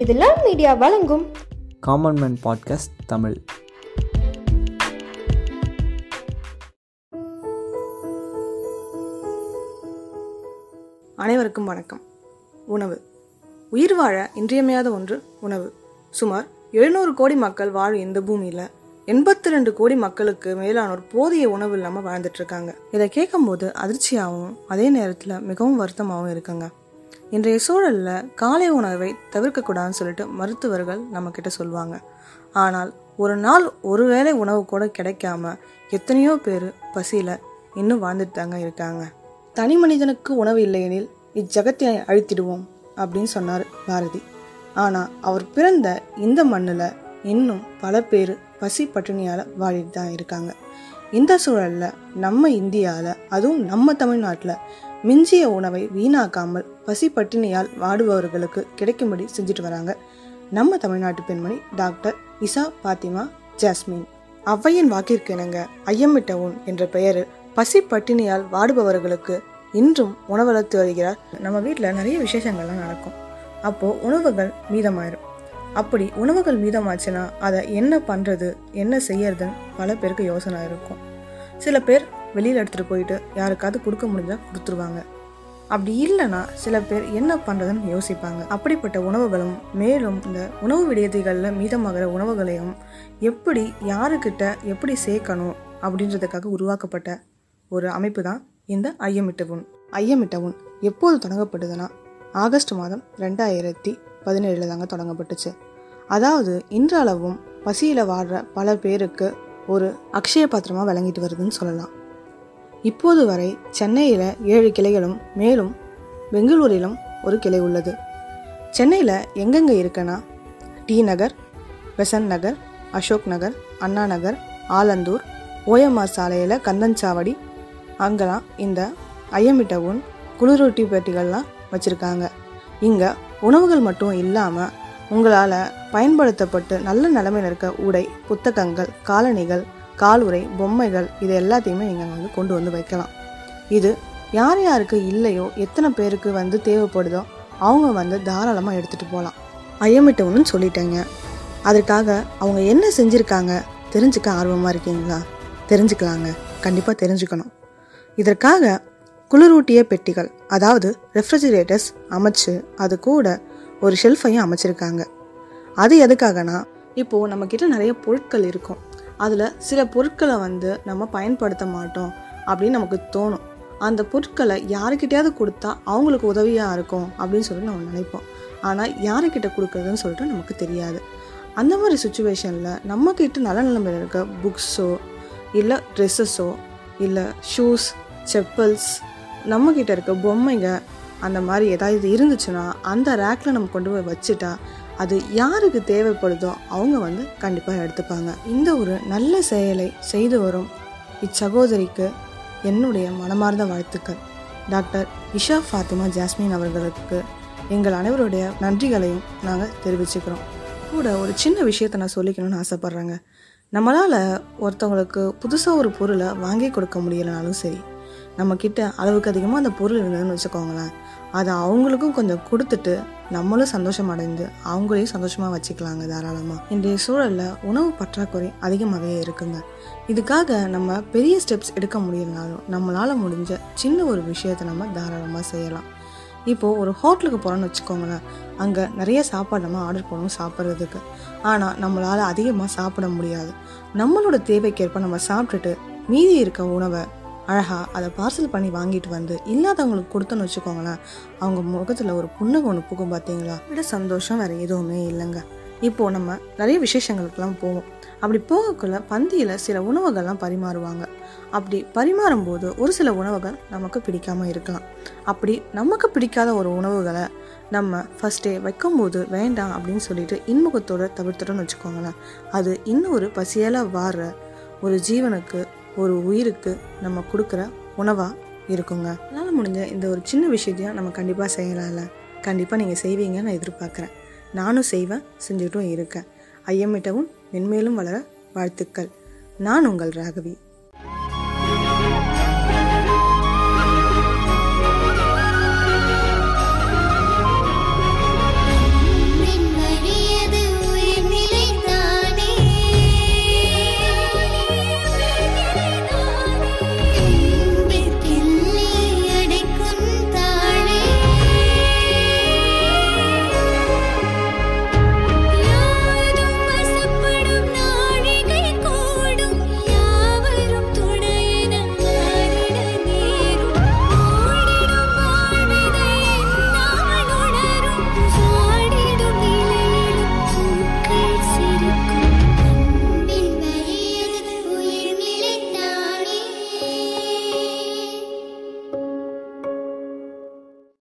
இது love media வழங்கும். Common man podcast Tamil. அனைவருக்கும் வணக்கம். உணவு. உயிர் வாழ இன்றியமையாத ஒன்று உணவு. சுமார் எழுநூறு கோடி மக்கள் வாழும் இந்த பூமியில் எண்பத்தி ரெண்டு கோடி மக்களுக்கு மேலானோர் போதிய உணவு இல்லாமல் வாழ்ந்துட்டு இருக்காங்க. இதை கேட்கும்போது அதிர்ச்சியாகவும் அதே நேரத்தில் மிகவும் வருத்தமாகவும் இருக்குங்க. இன்றைய சூழலில் காலை உணவை தவிர்க்கக்கூடாதுன்னு சொல்லிட்டு மருத்துவர்கள் நம்மக்கிட்ட சொல்லுவாங்க ஆனால் ஒரு நாள் ஒரு வேளை உணவு கூட கிடைக்காம எத்தனையோ பேர் பசியில் இன்னும் வாழ்ந்துட்டு தாங்க இருக்காங்க. தனி மனிதனுக்கு உணவு இல்லையெனில் இச்சகத்தை அழித்திடுவோம் அப்படின்னு சொன்னார் பாரதி. ஆனால் அவர் பிறந்த இந்த மண்ணில் இன்னும் பல பேர் பசி பட்டினியால் வாழிட்டு தான் இருக்காங்க. இந்த சூழலில் நம்ம இந்தியாவில் அதுவும் நம்ம தமிழ்நாட்டில் மிஞ்சிய உணவை வீணாக்காமல் பசி பட்டினியால் வாடுபவர்களுக்கு கிடைக்கும்படி செஞ்சுட்டு வராங்க. நம்ம தமிழ்நாட்டு பெண்மணி டாக்டர் இசா பாத்திமா ஜாஸ்மின். ஔவையின் வாக்கிற்கு இணங்க ஐயமிட்டவுன் என்ற பெயரில் பசி பட்டினியால் வாடுபவர்களுக்கு இன்றும் உணவளித்து வருகிறார். நம்ம வீட்டில் நிறைய விசேஷங்கள்லாம் நடக்கும். அப்போது உணவுகள் மீதமாயிரும். அப்படி உணவுகள் மீதமாச்சுன்னா அதை என்ன பண்ணுறது என்ன செய்யறதுன்னு பல பேருக்கு யோசனை இருக்கும். சில பேர் வெளியில் எடுத்துகிட்டு போயிட்டு யாருக்காவது கொடுக்க முடிஞ்சால் கொடுத்துருவாங்க. அப்படி இல்லைன்னா சில பேர் என்ன பண்ணுறதுன்னு யோசிப்பாங்க. அப்படிப்பட்ட உணவுகளும் மேலும் இந்த உணவு விடுதிகளில் மீதமாகிற உணவுகளையும் எப்படி யாருக்கிட்ட எப்படி சேர்க்கணும் அப்படின்றதுக்காக உருவாக்கப்பட்ட ஒரு அமைப்பு தான் இந்த ஐயமிட்டவுன் ஐயமிட்டவுன் எப்போது தொடங்கப்பட்டதுன்னா ஆகஸ்ட் மாதம் ரெண்டாயிரத்தி பதினேழில் தாங்க தொடங்கப்பட்டுச்சு. அதாவது இன்றளவும் பசியில் வாடுற பல பேருக்கு ஒரு அக்ஷய பாத்திரமாக விளங்கிட்டு வருதுன்னு சொல்லலாம். இப்போது வரை சென்னையில் ஏழு கிளைகளும் மேலும் பெங்களூரிலும் ஒரு கிளை உள்ளது. சென்னையில் எங்கெங்கே இருக்குன்னா டி நகர் பெசன்ட் நகர் அசோக் நகர் அண்ணா நகர் ஆலந்தூர் ஓஎம்ஆர் சாலையில் கந்தன்சாவடி அங்கெல்லாம் இந்த ஐயமிட்டவுன் குளிரொட்டி பெட்டிகள்லாம் வச்சுருக்காங்க. இங்கே உணவுகள் மட்டும் இல்லாமல் உங்களால் பயன்படுத்தப்பட்டு நல்ல நிலைமையில் இருக்க உடை புத்தகங்கள் காலணிகள் காலுறை பொம்மைகள் இது எல்லாத்தையுமே நீங்கள் வந்து கொண்டு வந்து வைக்கலாம். இது யார் யாருக்கு இல்லையோ எத்தனை பேருக்கு வந்து தேவைப்படுதோ அவங்க வந்து தாராளமாக எடுத்துகிட்டு போகலாம் ஐயமிட்டவுன்னு சொல்லிட்டேங்க. அதற்காக அவங்க என்ன செஞ்சுருக்காங்க தெரிஞ்சுக்க ஆர்வமாக இருக்கீங்களா? தெரிஞ்சுக்கலாங்க. கண்டிப்பாக தெரிஞ்சுக்கணும். இதற்காக குளிரூட்டிய பெட்டிகள் அதாவது ரெஃப்ரிஜிரேட்டர்ஸ் அமைச்சு அது கூட ஒரு ஷெல்ஃபையும் அமைச்சிருக்காங்க. அது எதுக்காகனா இப்போது நம்மக்கிட்ட நிறைய பொருட்கள் இருக்கும். அதில் சில பொருட்களை வந்து நம்ம பயன்படுத்த மாட்டோம் அப்படின்னு நமக்கு தோணும். அந்த பொருட்களை யாருக்கிட்டையாவது கொடுத்தா அவங்களுக்கு உதவியாக இருக்கும் அப்படின்னு சொல்லி நம்ம நினைப்போம். ஆனால் யாருக்கிட்ட கொடுக்குறதுன்னு சொல்லிட்டு நமக்கு தெரியாது. அந்த மாதிரி சுச்சுவேஷனில் நம்மக்கிட்ட நல்ல நிலைமையில் இருக்க புக்ஸோ இல்லை ட்ரெஸ்ஸஸோ இல்லை ஷூஸ் செப்பல்ஸ் நம்மக்கிட்ட இருக்க பொம்மைங்க அந்த மாதிரி ஏதாவது இருந்துச்சுன்னா அந்த ரேக்கில் நம்ம கொண்டு போய் வச்சுட்டா அது யாருக்கு தேவைப்படுதோ அவங்க வந்து கண்டிப்பாக எடுத்துப்பாங்க. இந்த ஒரு நல்ல செயலை செய்து வரும் இச்சகோதரிக்கு என்னுடைய மனமார்ந்த வாழ்த்துக்கள். டாக்டர் இஷா ஃபாத்திமா ஜாஸ்மின் அவர்களுக்கு எங்கள் அனைவருடைய நன்றிகளையும் நாங்கள் தெரிவிச்சுக்கிறோம். கூட ஒரு சின்ன விஷயத்தை நான் சொல்லிக்கணும்னு ஆசைப்பட்றேங்க. நம்மளால் ஒருத்தவங்களுக்கு புதுசாக ஒரு பொருளை வாங்கி கொடுக்க முடியலனாலும் சரி நம்மக்கிட்ட அளவுக்கு அதிகமாக அந்த பொருள் இருந்ததுன்னு வச்சுக்கோங்களேன் அதை அவங்களுக்கும் கொஞ்சம் கொடுத்துட்டு நம்மளும் சந்தோஷம் அடைந்து அவங்களையும் சந்தோஷமாக வச்சுக்கலாங்க தாராளமாக இன்றைய சூழலில் உணவு பற்றாக்குறை அதிகமாகவே இருக்குங்க. இதுக்காக நம்ம பெரிய ஸ்டெப்ஸ் எடுக்க முடியலனாலும் நம்மளால் முடிஞ்ச சின்ன ஒரு விஷயத்தை நம்ம தாராளமாக செய்யலாம். இப்போது ஒரு ஹோட்டலுக்கு போகிறோன்னு வச்சுக்கோங்களேன். அங்கே நிறைய சாப்பாடு நம்ம ஆர்டர் பண்ணுவோம் சாப்பிட்றதுக்கு. ஆனால் நம்மளால் அதிகமாக சாப்பிட முடியாது. நம்மளோட தேவைக்கேற்ப நம்ம சாப்பிட்டுட்டு மீதி இருக்க உணவை அழகாக அதை பார்சல் பண்ணி வாங்கிட்டு வந்து இல்லாதவங்களுக்கு கொடுத்தோன்னு வச்சுக்கோங்களேன் அவங்க முகத்தில் ஒரு புன்னகை ஒன்று புகும் பார்த்தீங்களா விட சந்தோஷம் வேறு எதுவுமே இல்லைங்க. இப்போது நம்ம நிறைய விசேஷங்களுக்கெல்லாம் போவோம். அப்படி போகக்குள்ள பந்தியில் சில உணவுகள்லாம் பரிமாறுவாங்க. அப்படி பரிமாறும்போது ஒரு சில உணவுகள் நமக்கு பிடிக்காமல் இருக்கலாம். அப்படி நமக்கு பிடிக்காத ஒரு உணவுகளை நம்ம ஃபஸ்ட்டே வைக்கும்போது வேண்டாம் அப்படின்னு சொல்லிட்டு இன்முகத்தோடு தவிர்த்துட்டோம்னு வச்சுக்கோங்களேன். அது இன்னும் ஒரு பசியால் வார்ற ஒரு ஜீவனுக்கு ஒரு உயிருக்கு நம்ம கொடுக்குற உணவாக இருக்குங்க. அதனால் முடிஞ்ச இந்த ஒரு சின்ன விஷயத்தையும் நம்ம கண்டிப்பாக செய்யலாம்ல. கண்டிப்பாக நீங்கள் செய்வீங்கன்னு நான் எதிர்பார்க்குறேன். நானும் செய்வேன் செஞ்சுட்டும் இருக்கேன். ஐயமிட்டவும் மென்மேலும் வளர வாழ்த்துக்கள். நான் உங்கள் ராகவி.